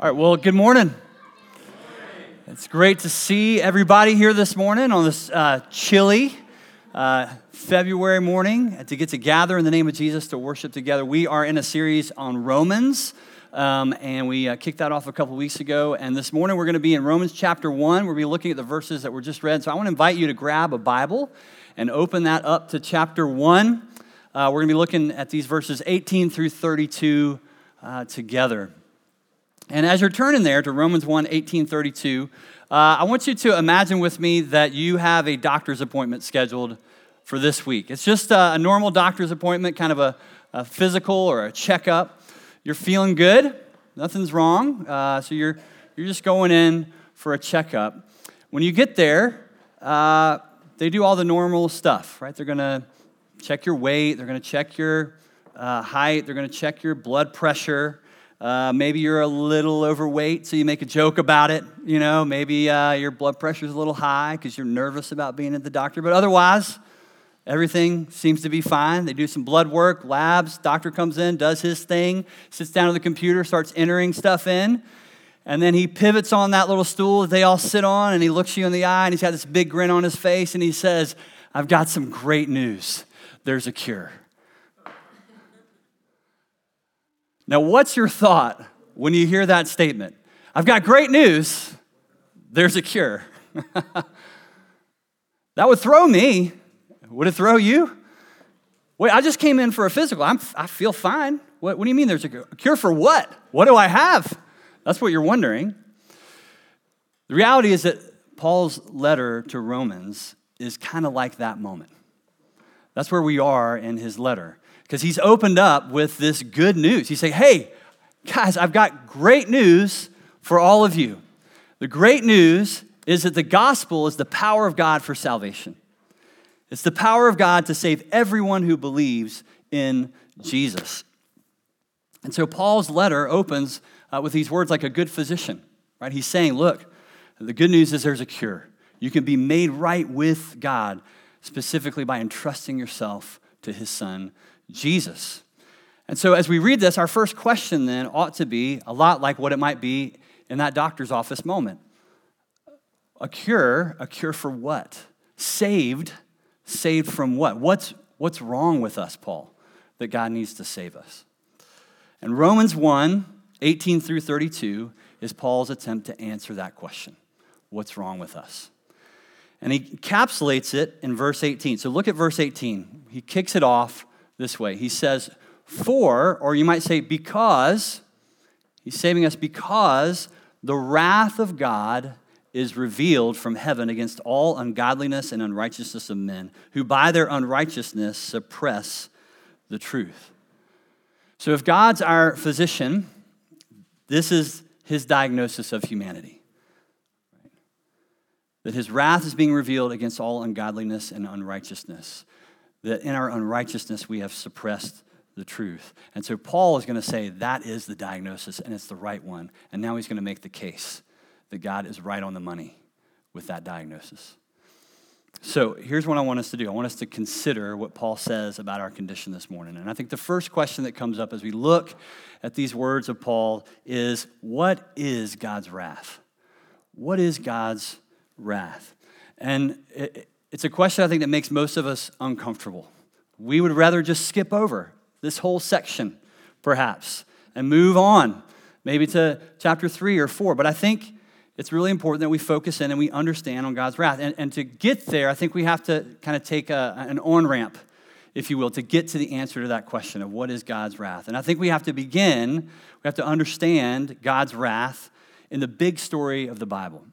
All right, well, good morning. It's great to see everybody here this morning on this uh, chilly uh, February morning to get to gather in the name of Jesus to worship together. We are in a series on Romans, um, and we uh, kicked that off a couple weeks ago. And this morning we're going to be in Romans chapter 1. We'll be looking at the verses that were just read. So I want to invite you to grab a Bible and open that up to chapter 1. Uh, we're going to be looking at these verses 18 through 32 uh, together. And as you're turning there to Romans 1 18 32, uh, I want you to imagine with me that you have a doctor's appointment scheduled for this week. It's just a, a normal doctor's appointment, kind of a, a, physical or a checkup. You're feeling good, nothing's wrong, uh, so you're, you're just going in for a checkup. When you get there, uh, they do all the normal stuff, right? They're gonna check your weight, they're gonna check your uh, height, they're gonna check your blood pressure. Uh, maybe you're a little overweight, so you make a joke about it. You know, maybe uh, your blood pressure is a little high because you're nervous about being at the doctor. But otherwise, everything seems to be fine. They do some blood work, labs. Doctor comes in, does his thing, sits down at the computer, starts entering stuff in. And then he pivots on that little stool that they all sit on, and he looks you in the eye, and he's got this big grin on his face, and he says, I've got some great news. There's a cure. Now, what's your thought when you hear that statement? I've got great news. There's a cure. that would throw me. Would it throw you? Wait, I just came in for a physical. I'm, I feel fine. What, what do you mean there's a cure for what? What do I have? That's what you're wondering. The reality is that Paul's letter to Romans is kind of like that moment. That's where we are in his letter because he's opened up with this good news. He's saying, hey, guys, I've got great news for all of you. The great news is that the gospel is the power of God for salvation. It's the power of God to save everyone who believes in Jesus. And so Paul's letter opens uh, with these words like a good physician, right? He's saying, look, the good news is there's a cure. You can be made right with God, specifically by entrusting yourself to his son, Jesus. And so, as we read this, our first question then ought to be a lot like what it might be in that doctor's office moment a cure, a cure for what? Saved, saved from what? What's, what's wrong with us, Paul, that God needs to save us? And Romans 1 18 through 32 is Paul's attempt to answer that question What's wrong with us? And he encapsulates it in verse 18. So look at verse 18. He kicks it off this way. He says, For, or you might say, because, he's saving us because the wrath of God is revealed from heaven against all ungodliness and unrighteousness of men, who by their unrighteousness suppress the truth. So, if God's our physician, this is his diagnosis of humanity. That his wrath is being revealed against all ungodliness and unrighteousness that in our unrighteousness we have suppressed the truth. And so Paul is going to say that is the diagnosis and it's the right one. And now he's going to make the case that God is right on the money with that diagnosis. So here's what I want us to do I want us to consider what Paul says about our condition this morning. And I think the first question that comes up as we look at these words of Paul is what is God's wrath? What is God's wrath? And it's a question I think that makes most of us uncomfortable. We would rather just skip over this whole section, perhaps, and move on, maybe to chapter three or four. But I think it's really important that we focus in and we understand on God's wrath. And, and to get there, I think we have to kind of take a, an on ramp, if you will, to get to the answer to that question of what is God's wrath. And I think we have to begin, we have to understand God's wrath in the big story of the Bible.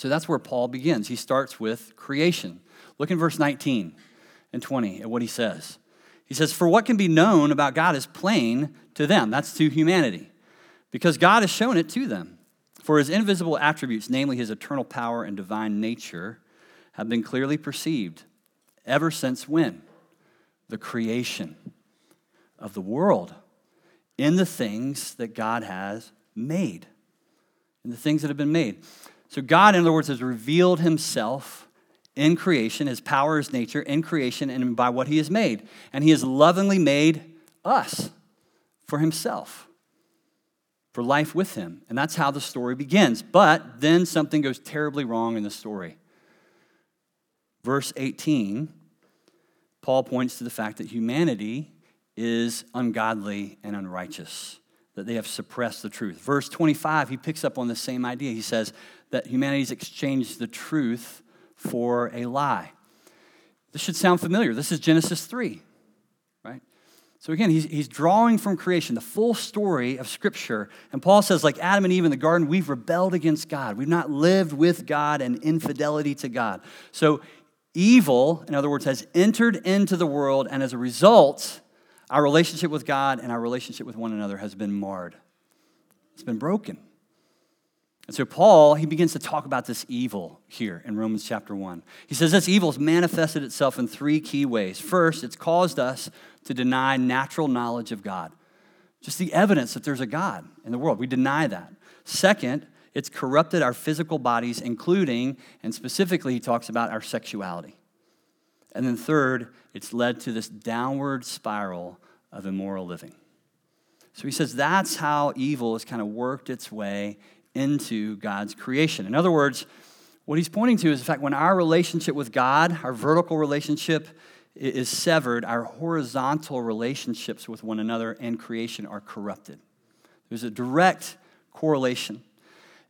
So that's where Paul begins. He starts with creation. Look in verse 19 and 20 at what he says. He says, For what can be known about God is plain to them, that's to humanity, because God has shown it to them. For his invisible attributes, namely his eternal power and divine nature, have been clearly perceived ever since when? The creation of the world in the things that God has made. In the things that have been made. So, God, in other words, has revealed himself in creation, his power, his nature in creation, and by what he has made. And he has lovingly made us for himself. for life with him. And that's how the story begins. But then something goes terribly wrong in the story. Verse 18, Paul points to the fact that humanity is ungodly and unrighteous, that they have suppressed the truth. Verse 25, he picks up on the same idea. He says that humanity's exchanged the truth for a lie. This should sound familiar. This is Genesis 3, right? So again, he's, he's drawing from creation, the full story of Scripture. And Paul says, like Adam and Eve in the garden, we've rebelled against God. We've not lived with God and infidelity to God. So evil, in other words, has entered into the world, and as a result, our relationship with God and our relationship with one another has been marred. It's been broken. And so, Paul, he begins to talk about this evil here in Romans chapter 1. He says this evil has manifested itself in three key ways. First, it's caused us to deny natural knowledge of God, just the evidence that there's a God in the world. We deny that. Second, it's corrupted our physical bodies, including, and specifically, he talks about our sexuality. And then third, it's led to this downward spiral of immoral living. So he says that's how evil has kind of worked its way into God's creation. In other words, what he's pointing to is the fact when our relationship with God, our vertical relationship, is severed, our horizontal relationships with one another and creation are corrupted. There's a direct correlation.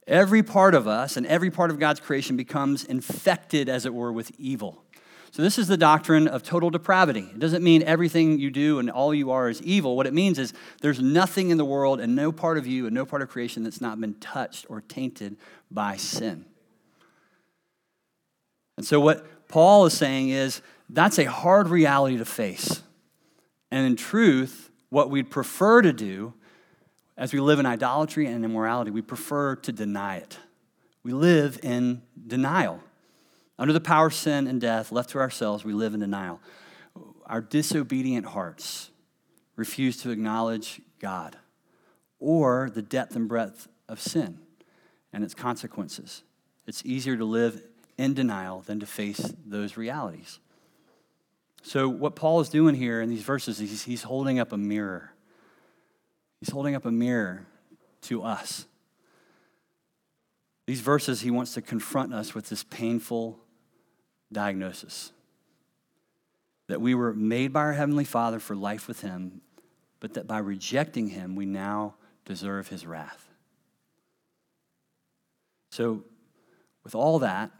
Every part of us and every part of God's creation becomes infected, as it were, with evil. So, this is the doctrine of total depravity. It doesn't mean everything you do and all you are is evil. What it means is there's nothing in the world and no part of you and no part of creation that's not been touched or tainted by sin. And so, what Paul is saying is that's a hard reality to face. And in truth, what we'd prefer to do as we live in idolatry and immorality, we prefer to deny it. We live in denial. Under the power of sin and death, left to ourselves, we live in denial. Our disobedient hearts refuse to acknowledge God or the depth and breadth of sin and its consequences. It's easier to live in denial than to face those realities. So, what Paul is doing here in these verses is he's holding up a mirror. He's holding up a mirror to us. These verses, he wants to confront us with this painful diagnosis that we were made by our Heavenly Father for life with Him, but that by rejecting Him, we now deserve His wrath. So, with all that,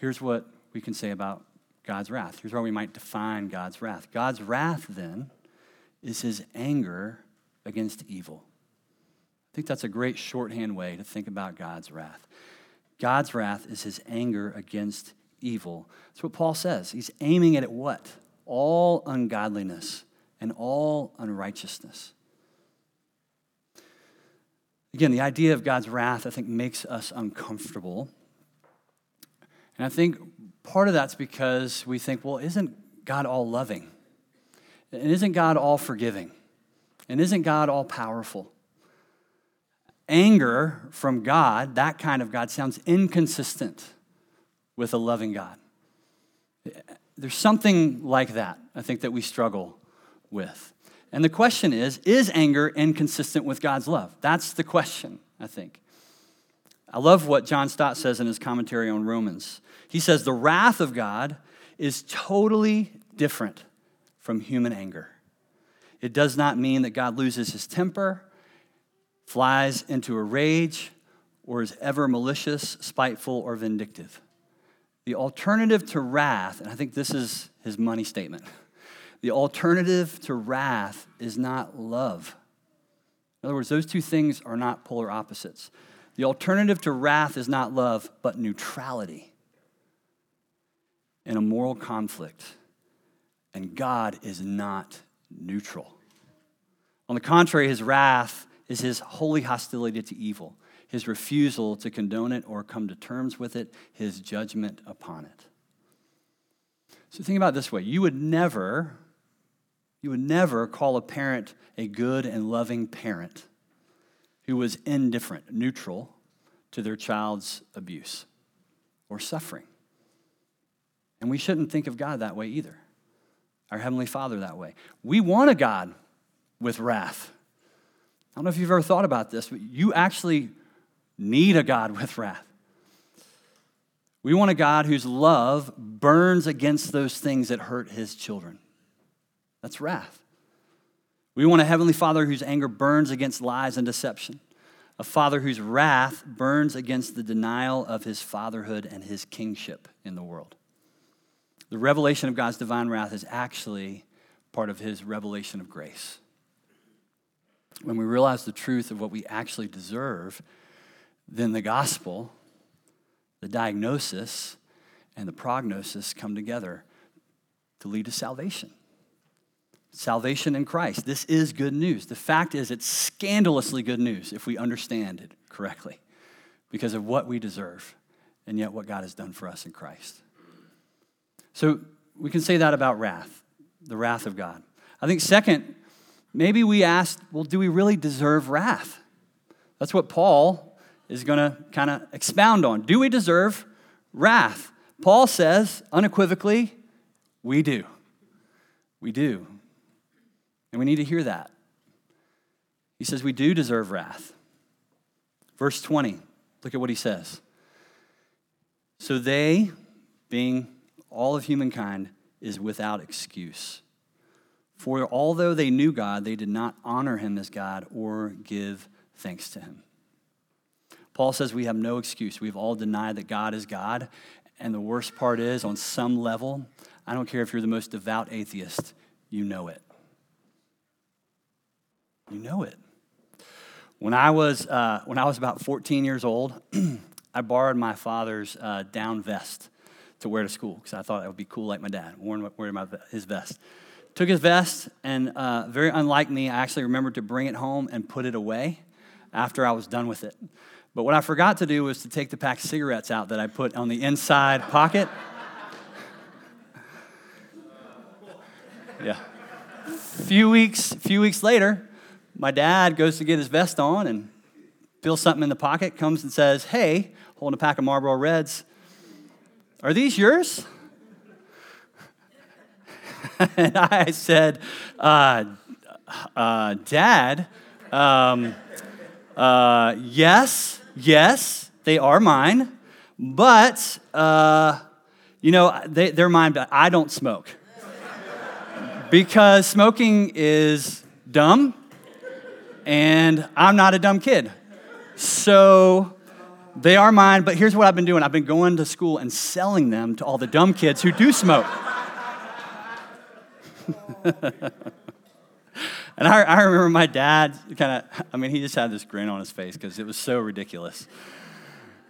here's what we can say about God's wrath. Here's where we might define God's wrath. God's wrath, then, is His anger against evil. I think that's a great shorthand way to think about God's wrath. God's wrath is His anger against evil. That's what Paul says. He's aiming at what? All ungodliness and all unrighteousness. Again, the idea of God's wrath, I think, makes us uncomfortable. And I think part of that's because we think, well, isn't God all loving? And isn't God all forgiving? And isn't God all powerful? Anger from God, that kind of God, sounds inconsistent with a loving God. There's something like that, I think, that we struggle with. And the question is is anger inconsistent with God's love? That's the question, I think. I love what John Stott says in his commentary on Romans. He says, The wrath of God is totally different from human anger. It does not mean that God loses his temper, flies into a rage, or is ever malicious, spiteful, or vindictive. The alternative to wrath, and I think this is his money statement the alternative to wrath is not love. In other words, those two things are not polar opposites. The alternative to wrath is not love, but neutrality in a moral conflict. And God is not neutral. On the contrary, his wrath is his holy hostility to evil his refusal to condone it or come to terms with it, his judgment upon it. So think about this way you would never, you would never call a parent a good and loving parent who was indifferent, neutral to their child's abuse or suffering. And we shouldn't think of God that way either, our Heavenly Father that way. We want a God with wrath I don't know if you've ever thought about this, but you actually need a God with wrath. We want a God whose love burns against those things that hurt his children. That's wrath. We want a heavenly father whose anger burns against lies and deception, a father whose wrath burns against the denial of his fatherhood and his kingship in the world. The revelation of God's divine wrath is actually part of his revelation of grace. When we realize the truth of what we actually deserve, then the gospel, the diagnosis, and the prognosis come together to lead to salvation. Salvation in Christ. This is good news. The fact is, it's scandalously good news if we understand it correctly because of what we deserve and yet what God has done for us in Christ. So we can say that about wrath, the wrath of God. I think, second, maybe we ask, well, do we really deserve wrath? That's what Paul is going to kind of expound on. Do we deserve wrath? Paul says unequivocally, we do. We do. And we need to hear that. He says we do deserve wrath. Verse 20, look at what he says. So they, being all of humankind is without excuse. For although they knew God, they did not honor him as God or give thanks to him. Paul says we have no excuse. We've all denied that God is God. And the worst part is, on some level, I don't care if you're the most devout atheist, you know it. You know it. When I was, uh, when I was about 14 years old, I borrowed my father's uh, down vest to wear to school because I thought it would be cool like my dad, wearing, wearing my, his vest. Took his vest, and uh, very unlike me, I actually remembered to bring it home and put it away after I was done with it. But what I forgot to do was to take the pack of cigarettes out that I put on the inside pocket. Yeah. Few weeks, few weeks later, my dad goes to get his vest on and feels something in the pocket, comes and says, Hey, holding a pack of Marlboro Reds, are these yours? and I said, uh, uh, Dad, um, uh, yes, yes, they are mine, but, uh, you know, they, they're mine, but I don't smoke. because smoking is dumb, and I'm not a dumb kid. So they are mine, but here's what I've been doing I've been going to school and selling them to all the dumb kids who do smoke. and I, I, remember my dad kind of, I mean, he just had this grin on his face because it was so ridiculous.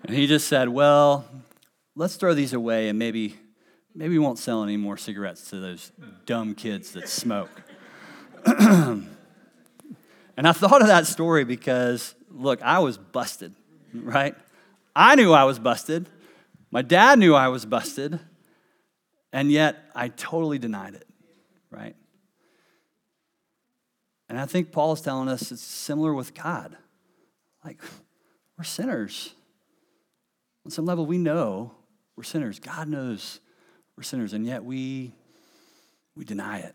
And he just said, Well, let's throw these away and maybe, maybe we won't sell any more cigarettes to those dumb kids that smoke. and I thought of that story because, look, I was busted, right? I knew I was busted. My dad knew I was busted. And yet I totally denied it, right? And I think Paul is telling us it's similar with God. Like, we're sinners. On some level, we know we're sinners. God knows we're sinners, and yet we, we deny it.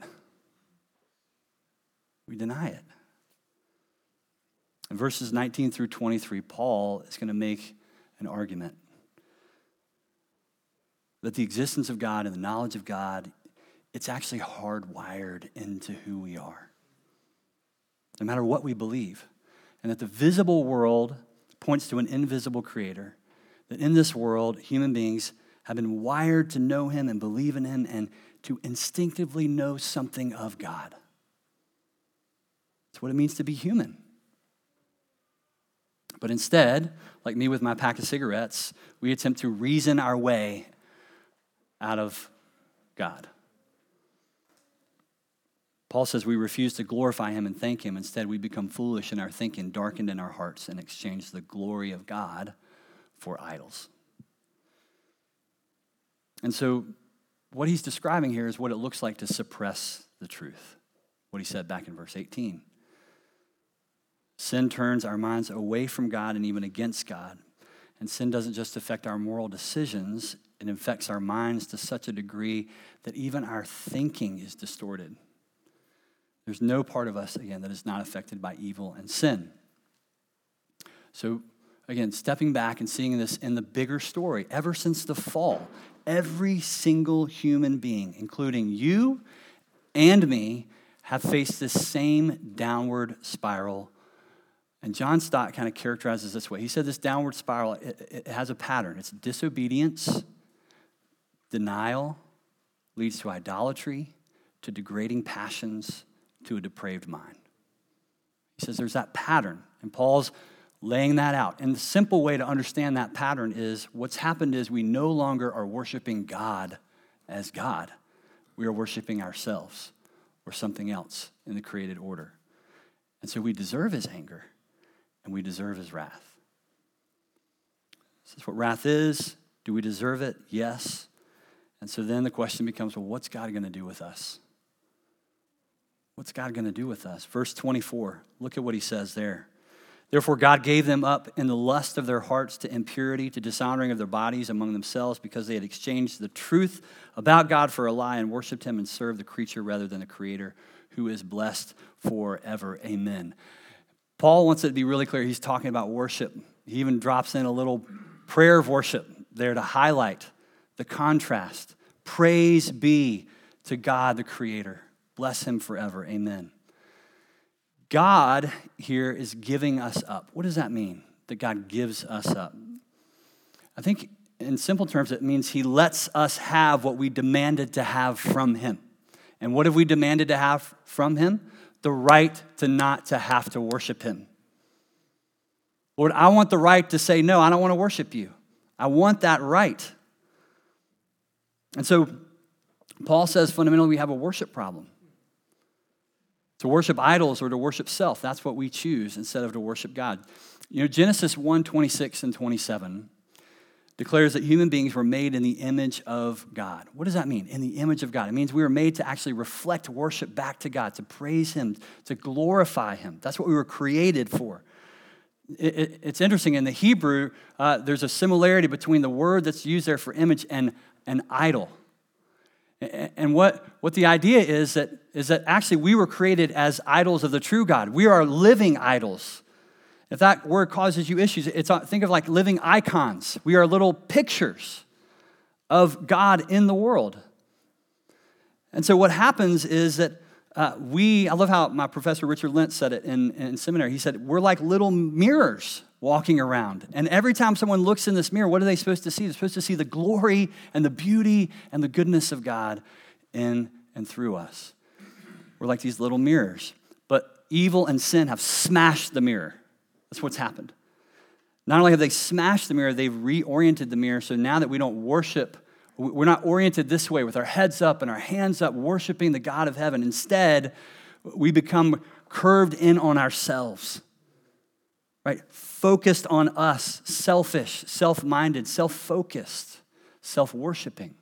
We deny it. In verses 19 through 23, Paul is going to make an argument that the existence of God and the knowledge of God, it's actually hardwired into who we are, no matter what we believe. And that the visible world points to an invisible creator, that in this world, human beings have been wired to know him and believe in him and to instinctively know something of God. That's what it means to be human. But instead, like me with my pack of cigarettes, we attempt to reason our way out of God. Paul says we refuse to glorify him and thank him. Instead, we become foolish in our thinking, darkened in our hearts, and exchange the glory of God for idols. And so, what he's describing here is what it looks like to suppress the truth. What he said back in verse 18. Sin turns our minds away from God and even against God. And sin doesn't just affect our moral decisions, it infects our minds to such a degree that even our thinking is distorted. There's no part of us, again, that is not affected by evil and sin. So, again, stepping back and seeing this in the bigger story, ever since the fall, every single human being, including you and me, have faced this same downward spiral. And John Stott kind of characterizes this way. He said this downward spiral, it, it has a pattern. It's disobedience, denial, leads to idolatry, to degrading passions, to a depraved mind. He says there's that pattern. And Paul's laying that out. And the simple way to understand that pattern is what's happened is we no longer are worshiping God as God, we are worshiping ourselves or something else in the created order. And so we deserve his anger and we deserve his wrath. This is what wrath is. Do we deserve it? Yes. And so then the question becomes well, what's God going to do with us? What's God going to do with us? Verse 24, look at what he says there. Therefore, God gave them up in the lust of their hearts to impurity, to dishonoring of their bodies among themselves, because they had exchanged the truth about God for a lie and worshiped him and served the creature rather than the creator, who is blessed forever. Amen. Paul wants it to be really clear. He's talking about worship. He even drops in a little prayer of worship there to highlight the contrast. Praise be to God the Creator. Bless him forever. Amen. God here is giving us up. What does that mean? That God gives us up? I think in simple terms, it means he lets us have what we demanded to have from him. And what have we demanded to have from him? The right to not to have to worship him. Lord, I want the right to say, no, I don't want to worship you. I want that right. And so Paul says fundamentally we have a worship problem to worship idols or to worship self. That's what we choose instead of to worship God. You know, Genesis 1 26 and 27 declares that human beings were made in the image of God. What does that mean? In the image of God. It means we were made to actually reflect worship back to God, to praise Him, to glorify Him. That's what we were created for. It, it, it's interesting, in the Hebrew, uh, there's a similarity between the word that's used there for image and an idol. And what, what the idea is that, is that actually we were created as idols of the true God. We are living idols. If that word causes you issues, it's, think of like living icons. We are little pictures of God in the world. And so what happens is that uh, we, I love how my professor Richard Lints said it in, in seminary. He said, We're like little mirrors walking around. And every time someone looks in this mirror, what are they supposed to see? They're supposed to see the glory and the beauty and the goodness of God in and through us. We're like these little mirrors. But evil and sin have smashed the mirror. That's what's happened. Not only have they smashed the mirror, they've reoriented the mirror. So now that we don't worship, we're not oriented this way with our heads up and our hands up, worshiping the God of heaven. Instead, we become curved in on ourselves right? Focused on us, selfish, self minded, self focused, self worshiping.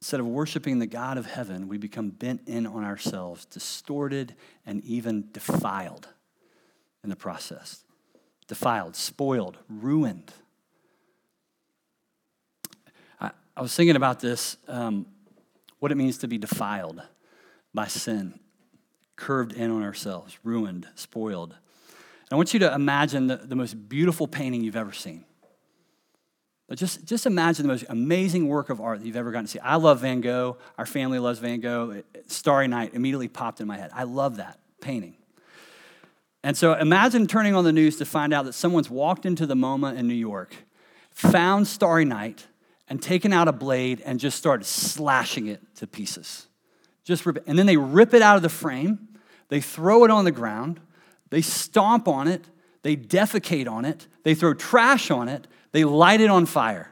Instead of worshiping the God of heaven, we become bent in on ourselves, distorted, and even defiled in the process. Defiled, spoiled, ruined. I, I was thinking about this, um, what it means to be defiled by sin, curved in on ourselves, ruined, spoiled. And I want you to imagine the, the most beautiful painting you've ever seen. But just, just imagine the most amazing work of art that you've ever gotten to see. I love Van Gogh. Our family loves Van Gogh. Starry Night immediately popped in my head. I love that painting. And so imagine turning on the news to find out that someone's walked into the MoMA in New York, found Starry Night, and taken out a blade and just started slashing it to pieces. Just rip it. And then they rip it out of the frame, they throw it on the ground, they stomp on it, they defecate on it, they throw trash on it, they light it on fire.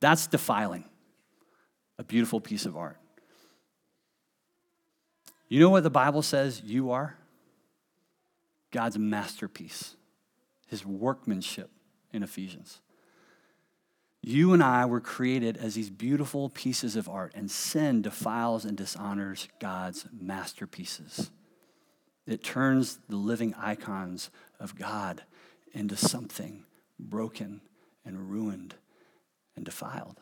That's defiling a beautiful piece of art. You know what the Bible says you are? God's masterpiece, his workmanship in Ephesians. You and I were created as these beautiful pieces of art, and sin defiles and dishonors God's masterpieces. It turns the living icons of God into something broken and ruined and defiled.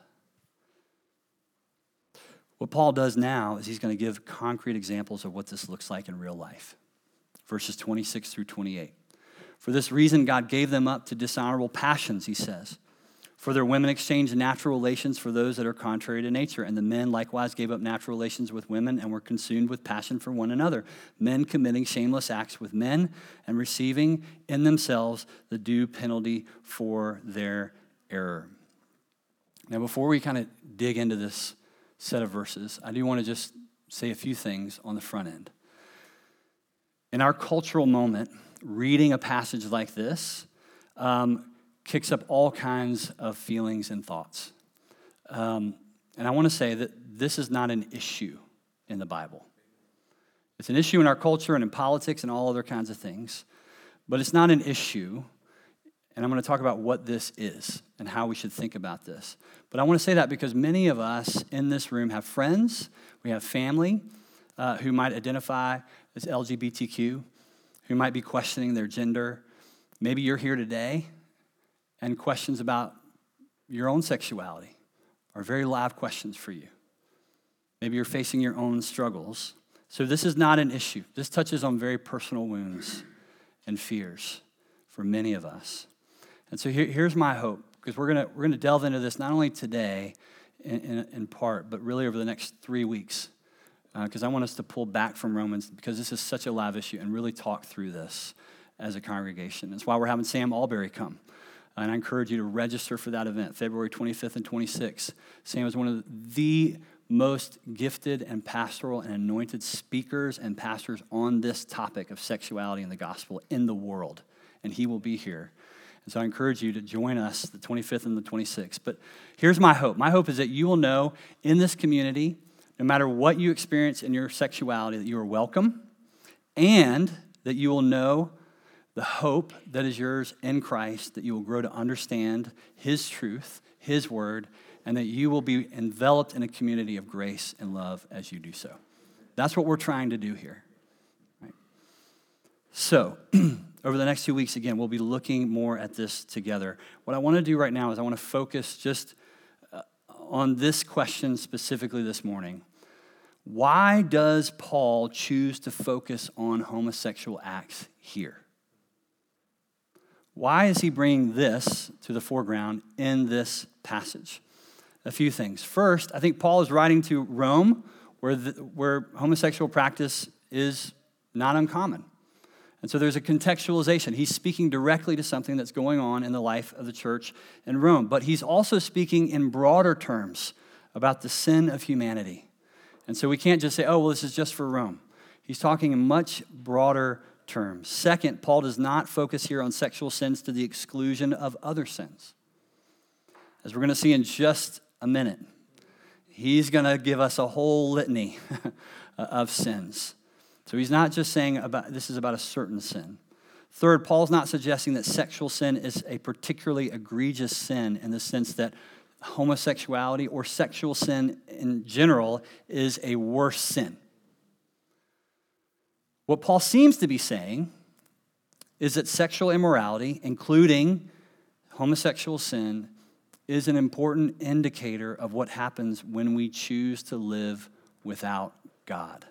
What Paul does now is he's going to give concrete examples of what this looks like in real life. Verses 26 through 28. For this reason, God gave them up to dishonorable passions, he says. For their women exchanged natural relations for those that are contrary to nature, and the men likewise gave up natural relations with women and were consumed with passion for one another, men committing shameless acts with men and receiving in themselves the due penalty for their error. Now, before we kind of dig into this set of verses, I do want to just say a few things on the front end. In our cultural moment, reading a passage like this um, kicks up all kinds of feelings and thoughts. Um, and I want to say that this is not an issue in the Bible. It's an issue in our culture and in politics and all other kinds of things, but it's not an issue. And I'm going to talk about what this is and how we should think about this. But I want to say that because many of us in this room have friends, we have family uh, who might identify as LGBTQ, who might be questioning their gender. Maybe you're here today and questions about your own sexuality are very live questions for you. Maybe you're facing your own struggles. So, this is not an issue. This touches on very personal wounds and fears for many of us. And so, here, here's my hope because we're going we're gonna delve into this not only today in, in, in part, but really over the next three weeks. Because uh, I want us to pull back from Romans because this is such a live issue and really talk through this as a congregation. That's why we're having Sam Allberry come. And I encourage you to register for that event, February 25th and 26th. Sam is one of the most gifted and pastoral and anointed speakers and pastors on this topic of sexuality in the gospel in the world. And he will be here. And so I encourage you to join us the 25th and the 26th. But here's my hope my hope is that you will know in this community, no matter what you experience in your sexuality, that you are welcome and that you will know the hope that is yours in Christ, that you will grow to understand His truth, His word, and that you will be enveloped in a community of grace and love as you do so. That's what we're trying to do here. Right? So, over the next two weeks, again, we'll be looking more at this together. What I want to do right now is I want to focus just uh, on this question specifically this morning. Why does Paul choose to focus on homosexual acts here? Why is he bringing this to the foreground in this passage? A few things. First, I think Paul is writing to Rome, where, the, where homosexual practice is not uncommon. And so there's a contextualization. He's speaking directly to something that's going on in the life of the church in Rome, but he's also speaking in broader terms about the sin of humanity. And so we can't just say, oh, well, this is just for Rome. He's talking in much broader terms. Second, Paul does not focus here on sexual sins to the exclusion of other sins. As we're going to see in just a minute, he's going to give us a whole litany of sins. So he's not just saying about this is about a certain sin. Third, Paul's not suggesting that sexual sin is a particularly egregious sin in the sense that homosexuality or sexual sin in general is a worse sin. What Paul seems to be saying is that sexual immorality, including homosexual sin, is an important indicator of what happens when we choose to live without God,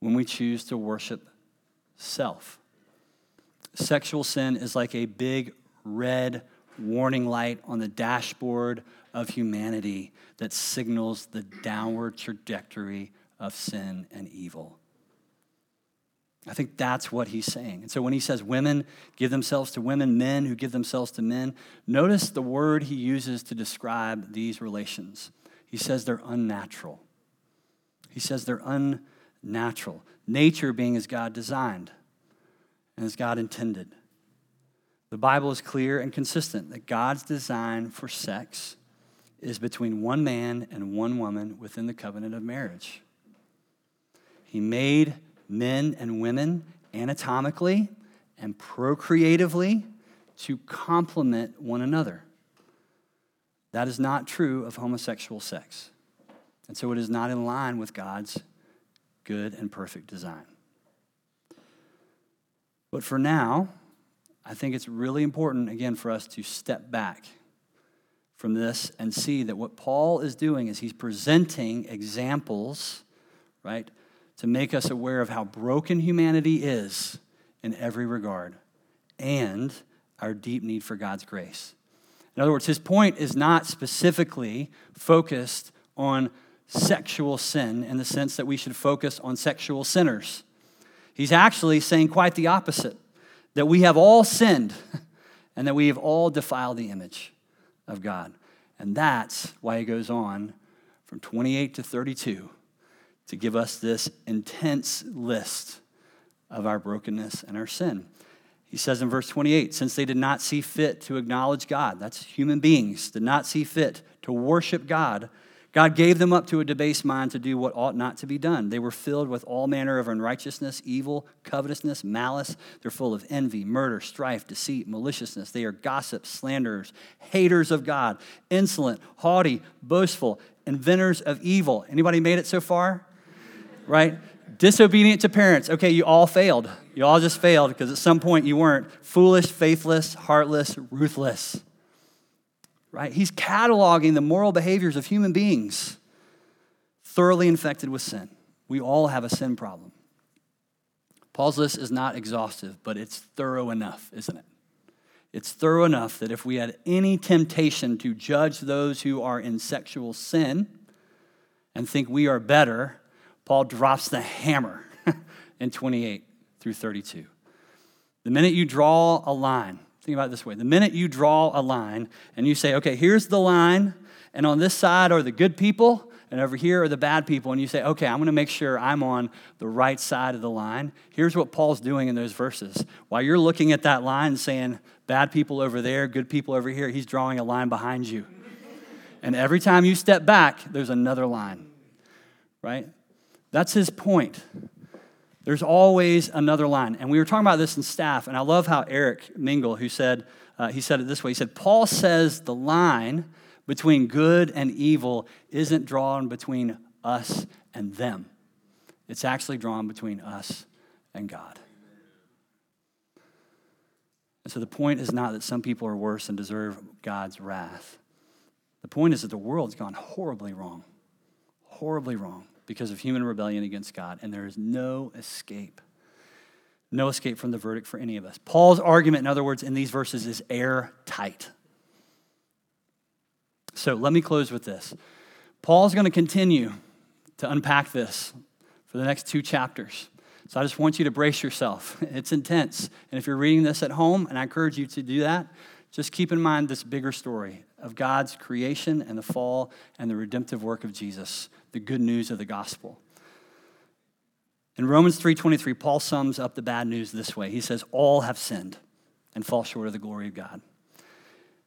when we choose to worship self. Sexual sin is like a big red warning light on the dashboard of humanity that signals the downward trajectory of sin and evil. I think that's what he's saying. And so when he says women give themselves to women, men who give themselves to men, notice the word he uses to describe these relations. He says they're unnatural. He says they're unnatural. Nature being as God designed and as God intended. The Bible is clear and consistent that God's design for sex is between one man and one woman within the covenant of marriage. He made men and women anatomically and procreatively to complement one another. That is not true of homosexual sex. And so it is not in line with God's good and perfect design. But for now, I think it's really important, again, for us to step back from this and see that what Paul is doing is he's presenting examples, right, to make us aware of how broken humanity is in every regard and our deep need for God's grace. In other words, his point is not specifically focused on sexual sin in the sense that we should focus on sexual sinners. He's actually saying quite the opposite that we have all sinned and that we have all defiled the image of God. And that's why he goes on from 28 to 32 to give us this intense list of our brokenness and our sin. He says in verse 28 since they did not see fit to acknowledge God, that's human beings, did not see fit to worship God, God gave them up to a debased mind to do what ought not to be done. They were filled with all manner of unrighteousness, evil, covetousness, malice. They're full of envy, murder, strife, deceit, maliciousness. They are gossips, slanderers, haters of God, insolent, haughty, boastful, inventors of evil. Anybody made it so far? Right? Disobedient to parents. Okay, you all failed. You all just failed because at some point you weren't. Foolish, faithless, heartless, ruthless right? He's cataloging the moral behaviors of human beings thoroughly infected with sin. We all have a sin problem. Paul's list is not exhaustive, but it's thorough enough, isn't it? It's thorough enough that if we had any temptation to judge those who are in sexual sin and think we are better, Paul drops the hammer in 28 through 32. The minute you draw a line, Think about it this way the minute you draw a line and you say, okay, here's the line, and on this side are the good people, and over here are the bad people, and you say, okay, I'm to make sure I'm on the right side of the line. Here's what Paul's doing in those verses. While you're looking at that line saying, bad people over there, good people over here, he's drawing a line behind you. And every time you step back, there's another line, right? That's his point. There's always another line. And we were talking about this in staff, and I love how Eric Mingle, who said, uh, he said it this way. He said, Paul says the line between good and evil isn't drawn between us and them. It's actually drawn between us and God. And so the point is not that some people are worse and deserve God's wrath. The point is that the world's gone horribly wrong. Horribly wrong because of human rebellion against God, and there is no escape. No escape from the verdict for any of us. Paul's argument, in other words, in these verses is airtight. So let me close with this. Paul's going to continue to unpack this for the next two chapters. So I just want you to brace yourself. It's intense. And if you're reading this at home, and I encourage you to do that, just keep in mind this bigger story of God's creation and the fall and the redemptive work of Jesus the good news of the gospel. In Romans 3:23, Paul sums up the bad news this way. He says, "All have sinned and fall short of the glory of God."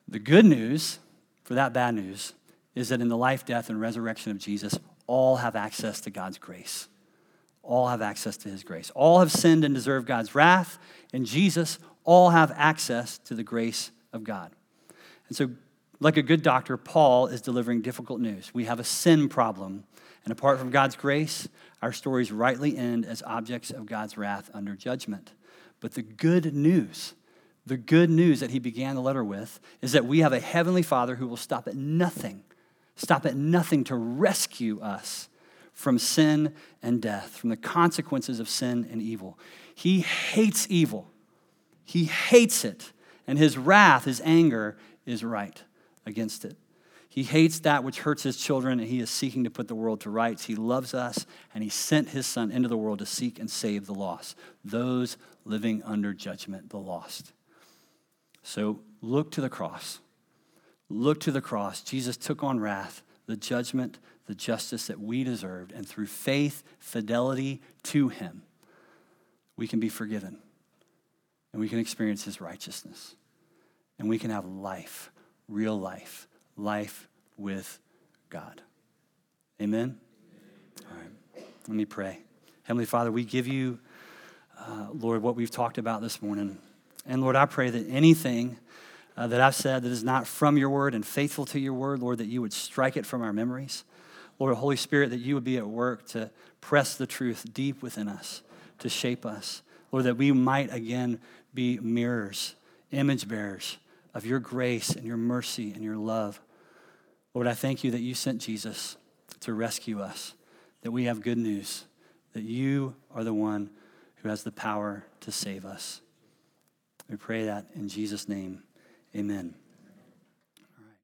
The good news for that bad news is that in the life, death, and resurrection of Jesus, all have access to God's grace. All have access to his grace. All have sinned and deserve God's wrath. and Jesus, all have access to the grace of God. And so, like a good doctor, Paul is delivering difficult news. We have a sin problem and apart from God's grace, our stories rightly end as objects of God's wrath under judgment. But the good news, the good news that he began the letter with, is that we have a heavenly Father who will stop at nothing, stop at nothing to rescue us from sin and death, from the consequences of sin and evil. He hates evil, he hates it, and his wrath, his anger, is right against it. He hates that which hurts his children, and he is seeking to put the world to rights. He loves us, and he sent his son into the world to seek and save the lost, those living under judgment, the lost. So look to the cross. Look to the cross. Jesus took on wrath, the judgment, the justice that we deserved, and through faith, fidelity to him, we can be forgiven, and we can experience his righteousness, and we can have life, real life life with God. Amen? All right, let me pray. Heavenly Father, we give you, uh, Lord, what we've talked about this morning. And Lord, I pray that anything uh, that I've said that is not from your word and faithful to your word, Lord, that you would strike it from our memories. Lord, Holy Spirit, that you would be at work to press the truth deep within us, to shape us. Lord, that we might again be mirrors, image bearers of your grace and your mercy and your love. Lord, I thank you that you sent Jesus to rescue us, that we have good news, that you are the one who has the power to save us. We pray that in Jesus' name. Amen.